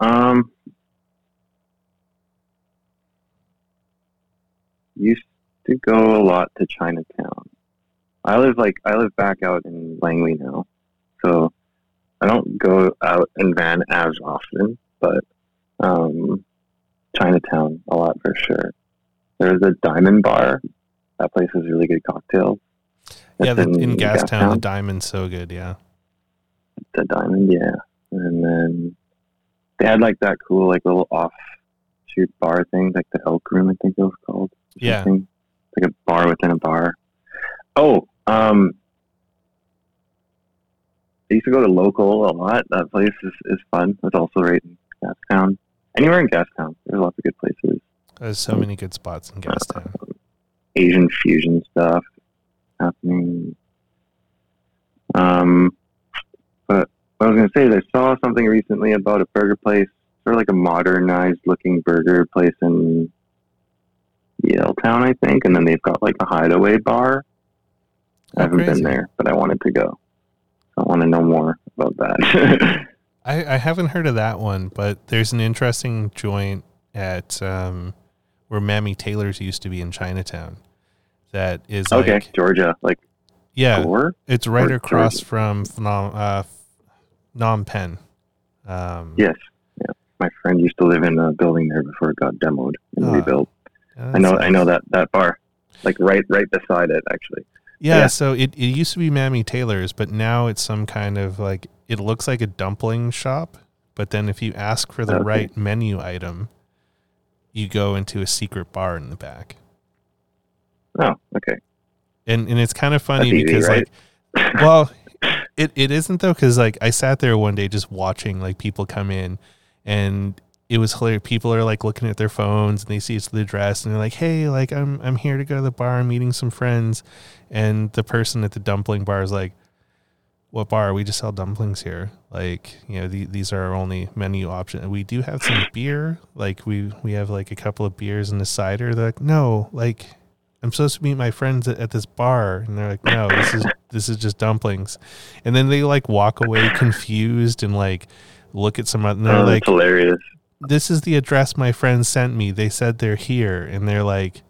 Um, used to go a lot to Chinatown. I live like I live back out in Langley now, so I don't go out in van as often, but um, Chinatown a lot for sure. There's a Diamond Bar. That place has really good cocktails. yeah, the, in Gastown, the diamond's so good, yeah. the diamond, yeah. And then they had like that cool, like little offshoot bar thing, like the Elk Room, I think it was called. Yeah. something. Like a bar within a bar. Oh, um, I used to go to local a lot. That place is, is fun. It's also right in Gastown. Anywhere in Gastown, there's lots of good places. There's so many good spots in Gastown. Asian fusion stuff happening. Um, but what I was going to say is I saw something recently about a burger place, sort of like a modernized looking burger place in Yaletown, I think, and then they've got like a hideaway bar. Oh, I haven't crazy. been there, but I wanted to go. I want to know more about that. I, I haven't heard of that one, but there's an interesting joint at um, where Mamie Taylor's used to be in Chinatown. That is okay, like Georgia, like yeah, Gore? it's right or across Georgia? from Phnom, uh, Phnom Penh. Um, Yes. Yeah. My friend used to live in a building there before it got demoed and Ah, rebuilt. I know, that's I know that that bar, like right, right beside it, actually. Yeah, Yeah. so it, it used to be Mamie Taylor's, but now it's some kind of like it looks like a dumpling shop. But then if you ask for the Okay. right menu item, you go into a secret bar in the back. Oh, okay. And and it's kind of funny easy, because right? like well, it, it isn't though because like I sat there one day just watching like people come in, and it was hilarious. People are like looking at their phones and they see it's the address and they're like, "Hey, like I'm I'm here to go to the bar. I'm meeting some friends," and the person at the dumpling bar is like, "What bar? We just sell dumplings here. Like you know the, these are our only menu option. We do have some beer. Like we we have like a couple of beers and a cider." They're like, "No, like." I'm supposed to meet my friends at, at this bar, and they're like, "No, this is this is just dumplings," and then they like walk away confused and like look at some, and they're Oh, like, hilarious. "This is the address my friends sent me. They said they're here," and they're like,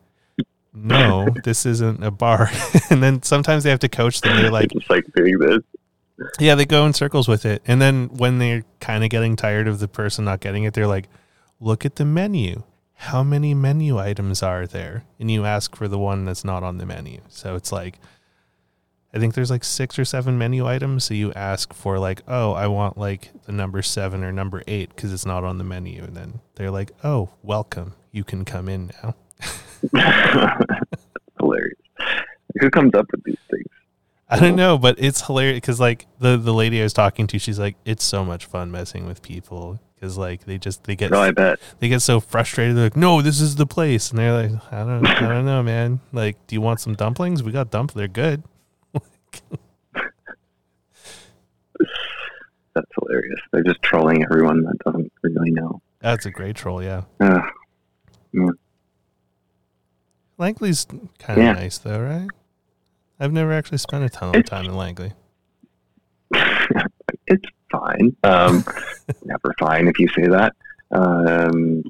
"No, this isn't a bar." and then sometimes they have to coach them. They're like, just like doing this. Yeah, they go in circles with it. And then when they're kind of getting tired of the person not getting it, they're like, look at the menu. How many menu items are there? And you ask for the one that's not on the menu. So it's like, I think there's like six or seven menu items. So you ask for like, oh, I want like the number seven or number eight because it's not on the menu. And then they're like, oh, welcome. You can come in now. Hilarious. Who comes up with these things? I don't know, but it's hilarious because like the the lady I was talking to, she's like, it's so much fun messing with people because like they just they get Oh, I bet. they get so frustrated. They're like, no, this is the place, and they're like, I don't I don't know, man. Like, do you want some dumplings? We got dump. They're good. That's hilarious. They're just trolling everyone that doesn't really know. That's a great troll. Yeah, Uh, Langley's kind of Yeah. nice though, right? I've never actually spent a ton of time in Langley. it's fine. Um, never fine if you say that. Um,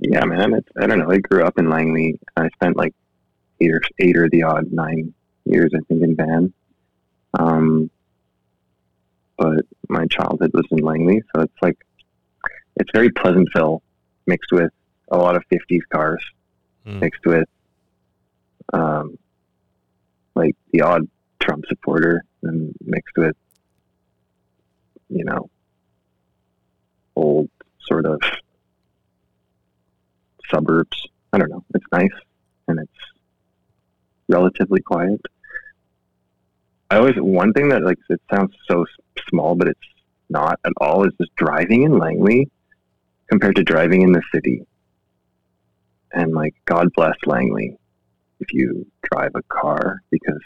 yeah, man. It's, I don't know. I grew up in Langley. I spent like eight or eight or the odd nine years, I think, in Van. Um, but my childhood was in Langley, so it's like it's very Pleasantville mixed with a lot of '50s cars, Hmm. mixed with um, like the odd Trump supporter, and mixed with you know old sort of suburbs. I don't know. It's nice and it's relatively quiet. I always one thing that like it sounds so small, but it's not at all. Is just driving in Langley compared to driving in the city. And like, God bless Langley if you drive a car because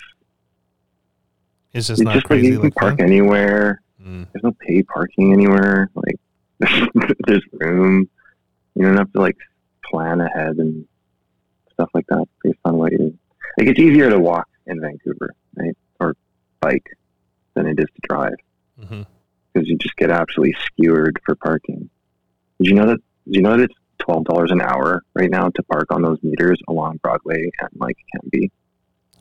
It's just it's not just like you can park that. anywhere. Mm. There's no paid parking anywhere. Like there's room. You don't have to like plan ahead and stuff like that based on what you like. It's easier to walk in Vancouver, right, or bike than it is to drive because you just get absolutely skewered for parking. Did you know that? Did you know that it's twelve dollars an hour right now to park on those meters along Broadway and like Cambie,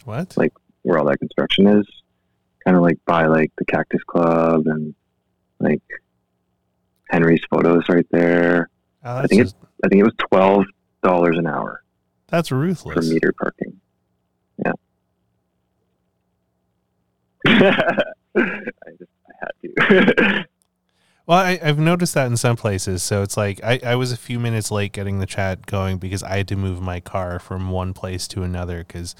What? Like- where all that construction is? Kind of like by like the Cactus Club and like Henry's photos right there. Oh, I think just, I think it was twelve dollars an hour that's ruthless for meter parking. Yeah. I just I had to. Well, I, I've noticed that in some places. So it's like I, I was a few minutes late getting the chat going because I had to move my car from one place to another because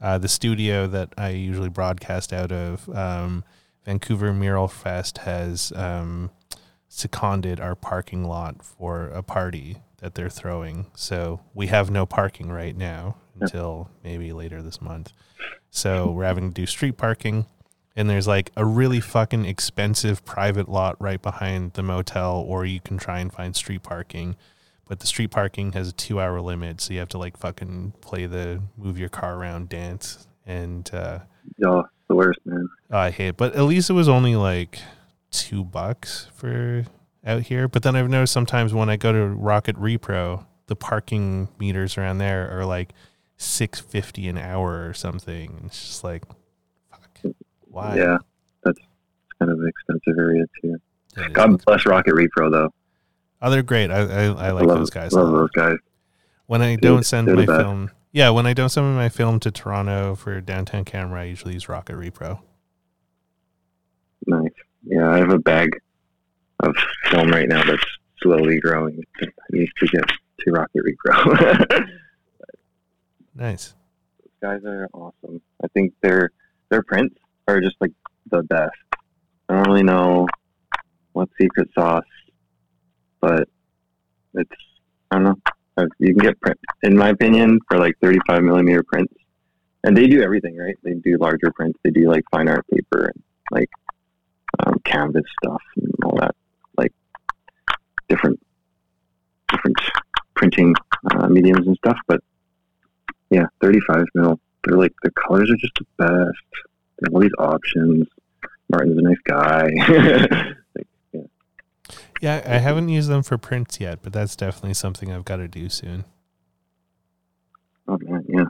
uh, the studio that I usually broadcast out of, um, Vancouver Mural Fest, has um, seconded our parking lot for a party that they're throwing. So we have no parking right now until maybe later this month. So we're having to do street parking and there's like a really fucking expensive private lot right behind the motel or you can try and find street parking. But the street parking has a two hour limit so you have to like fucking play the move your car around dance. And uh oh, the worst, man. oh, i hate it. But at least it was only like two bucks for out here. But then i've noticed sometimes when i go to rocket repro the parking meters around there are like 650 an hour or something. It's just like Yeah, that's kind of an expensive area too. God bless Rocket Repro though. Oh, they're great. I I, I like love, those guys. Love those guys. When I Dude, don't send my film, yeah, when I don't send my film to Toronto for downtown camera, I usually use Rocket Repro. Nice. Yeah, I have a bag of film right now that's slowly growing. It needs to get to Rocket Repro. Nice. Those guys are awesome. I think their their prints are just like the best. I don't really know what secret sauce, but it's I don't know. Uh, You can get print, in my opinion, for like 35 millimeter prints, and they do everything right. They do larger prints. They do like fine art paper and like um, canvas stuff and all that, like different different printing uh, mediums and stuff. But yeah, 35 mil. They're like the colors are just the best. Have all these options. Martin's a nice guy. like, yeah. Yeah, I haven't used them for prints yet, but that's definitely something I've got to do soon. Oh man, yeah.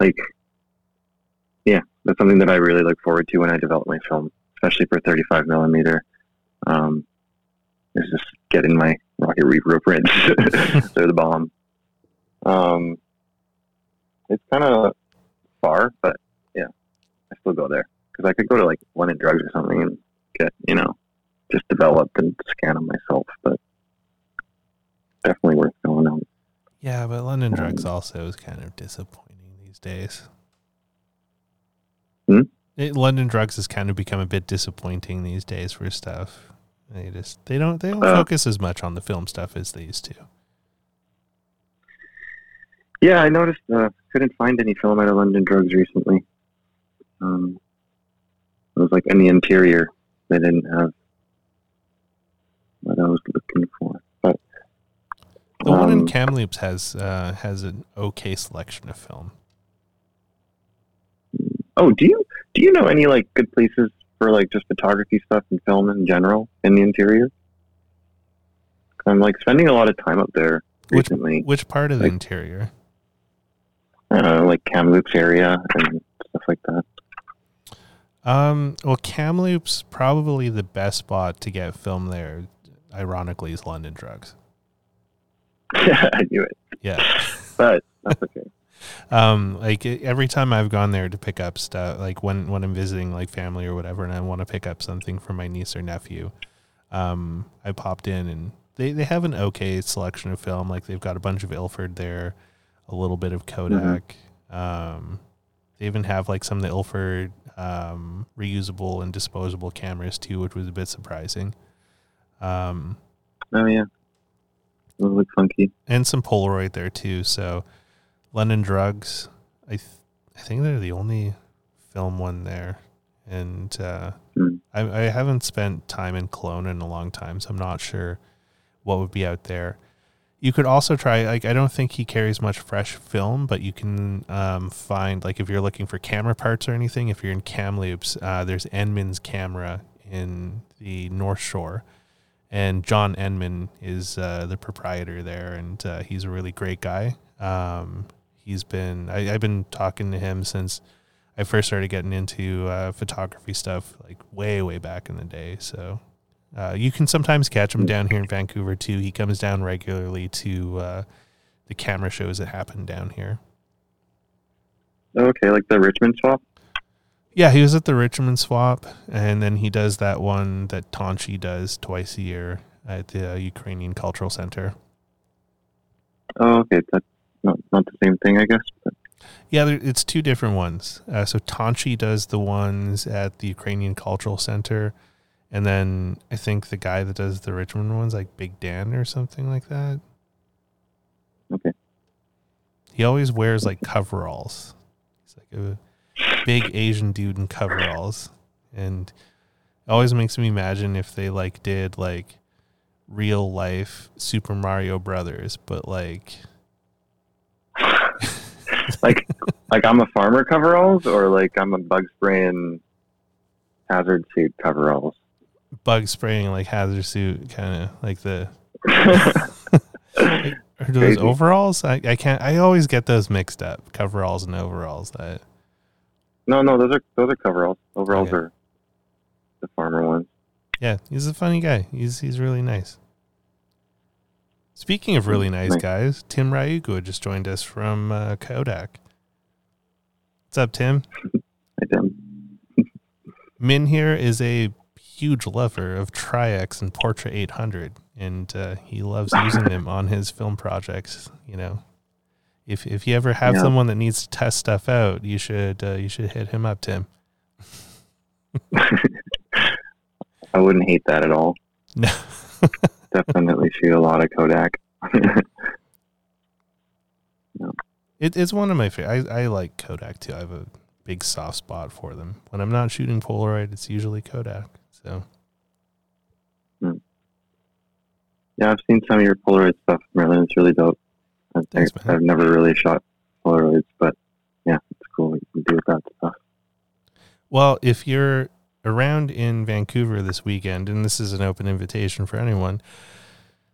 Like, yeah, that's something that I really look forward to when I develop my film, especially for 35 millimeter. Um, is just getting my Rocket Repro prints. They're the bomb. Um, it's kind of far, but still go there because I could go to like London Drugs or something and get you know just developed and scan them myself. But definitely worth going out. Yeah, but London Um, Drugs also is kind of disappointing these days. Hmm? It, London Drugs has kind of become a bit disappointing these days for stuff. They just they don't they don't Uh. focus as much on the film stuff as they used to. Yeah, I noticed. Uh, couldn't find any film out of London Drugs recently. Um, it was like in the interior. They didn't have what I was looking for. But The one in um, Kamloops has uh, has an okay selection of film. oh, do you do you know any like good places for like just photography stuff and film in general in the interior? I'm like spending a lot of time up there Which- recently. Which part of the interior? I don't know, like Kamloops area and stuff like that. Um, well, Kamloops probably the best spot to get film there. Ironically, is London Drugs. I knew it, Yeah. but that's okay. um like every time i've gone there to pick up stuff like when when i'm visiting like family or whatever and i want to pick up something for my niece or nephew um i popped in and they they have an okay selection of film like they've got a bunch of ilford there a little bit of kodak um they even have like some of the ilford um reusable and disposable cameras too which was a bit surprising um Oh yeah, it look funky. and some Polaroid there too. So London Drugs, I th- I think they're the only film one there, and uh, Hmm. I, I haven't spent time in Kelowna in a long time, so I'm not sure what would be out there. You could also try like I don't think he carries much fresh film, but you can um, find like if you're looking for camera parts or anything. If you're in Kamloops, uh, there's Enman's camera in the North Shore, and John Enman is uh, the proprietor there, and uh, he's a really great guy. Um, he's been I, I've been talking to him since I first started getting into uh, photography stuff, like way way back in the day. So uh, you can sometimes catch him down here in Vancouver too. He comes down regularly to uh, the camera shows that happen down here. Okay, like the Richmond swap. Yeah, he was at the Richmond Swap, and then he does that one that Tonchi does twice a year at the Ukrainian Cultural Center. Oh, okay, that's not not the same thing, I guess. But Yeah, there, it's two different ones. Uh, so Tonchi does the ones at the Ukrainian Cultural Center, and then I think the guy that does the Richmond ones, like Big Dan or something like that. Okay. He always wears like coveralls. He's like a big Asian dude in coveralls, and it always makes me imagine if they like did like real life Super Mario Brothers, but like like like I'm a farmer coveralls, or like I'm a bug spraying hazard suit coveralls. Bug spraying like hazard suit kind of like the Or those Crazy. overalls? I, I can't. I always get those mixed up. Coveralls and overalls. That no, no, those are those are coveralls. Overalls Okay. are the farmer ones. yeah, he's a funny guy. He's he's really nice. Speaking of really nice Nice. guys, Tim Ryuko just joined us from uh, Kodak. What's up, Tim? I dem. Min here is a huge lover of Tri-X and Portra 800, and uh, he loves using them on his film projects. You know, if if you ever have Yeah. someone that needs to test stuff out, you should uh, you should hit him up, Tim. I wouldn't hate that at all. No. Definitely shoot a lot of Kodak. It, it's one of my favorite. I, I like Kodak too. I have a big soft spot for them. When I'm not shooting Polaroid, it's usually Kodak. So yeah, I've seen some of your Polaroid stuff, Merlin. It's really dope. I think Thanks, man. I've never really shot Polaroids, but yeah, it's cool what you can do with that stuff. Well, if you're around in Vancouver this weekend, and this is an open invitation for anyone,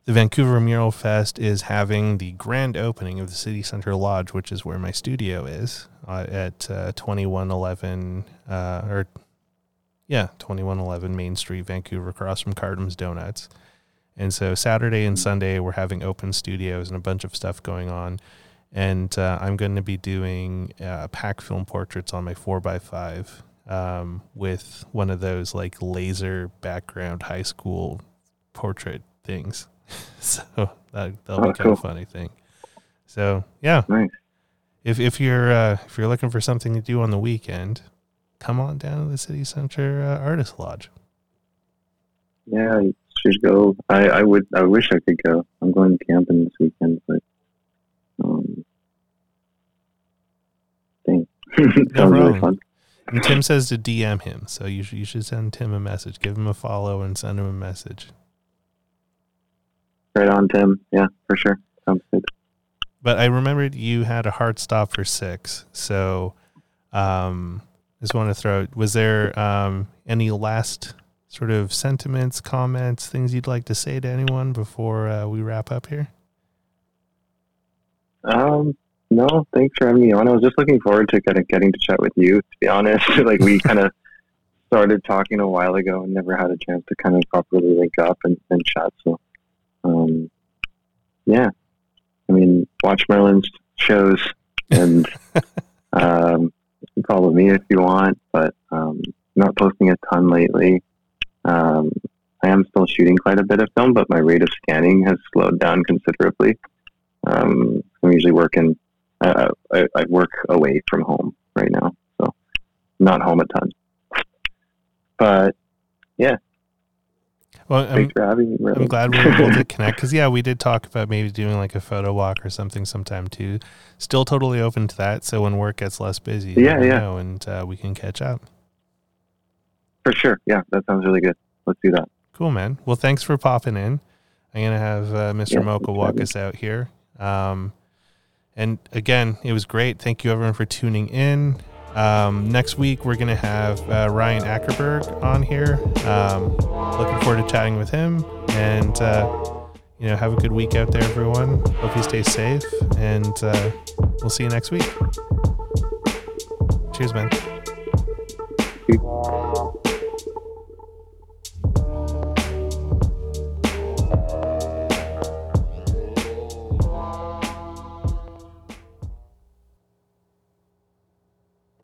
the Vancouver Mural Fest is having the grand opening of the City Center Lodge, which is where my studio is, uh, at uh, 2111, uh, or yeah, 2111 Main Street, Vancouver, across from Cartem's Donuts. And so Saturday and Sunday, we're having open studios and a bunch of stuff going on. and uh, I'm going to be doing uh, pack film portraits on my four x five um, with one of those like laser background high school portrait things. so that that'll Oh, be kind of funny thing. So yeah, Nice. if if you're uh, if you're looking for something to do on the weekend, come on down to the City Center uh, Artist Lodge. Yeah, you should go. I, I would. I wish I could go. I'm going camping this weekend, but um, dang, sounds really fun. And Tim says to DM him, so you should, you should send Tim a message, give him a follow, and send him a message. Right on, Tim. Yeah, for sure. Sounds good. But I remembered you had a hard stop for six, so um, just want to throw. Was there um, any last sort of sentiments, comments, things you'd like to say to anyone before uh, we wrap up here? Um, no, thanks for having me on. I was just looking forward to kind of getting to chat with you. To be honest, like we kind of started talking a while ago and never had a chance to kind of properly link up and, and chat. So, um, yeah, I mean, watch Merlin's shows and um, can follow me if you want, but um, not posting a ton lately. Um, I am still shooting quite a bit of film, but my rate of scanning has slowed down considerably. Um, I'm usually working. Uh, I, I work away from home right now, so not home a ton. But Well, I'm, thanks for having me. I'm glad we were able to connect because yeah, we did talk about maybe doing like a photo walk or something sometime too. Still totally open to that. So when work gets less busy, Yeah, yeah. know and uh, we can catch up. for sure. Yeah, that sounds really good. Let's do that. Cool, man. Well, thanks for popping in. I'm gonna have uh, Mr. Yeah, Mocha walk us out here. Um, and again, it was great. Thank you everyone for tuning in. Um, next week we're gonna have uh, Ryan Ackerberg on here. Um, looking forward to chatting with him. And uh, you know, have a good week out there, everyone. Hope you stay safe, and uh, we'll see you next week. Cheers, man.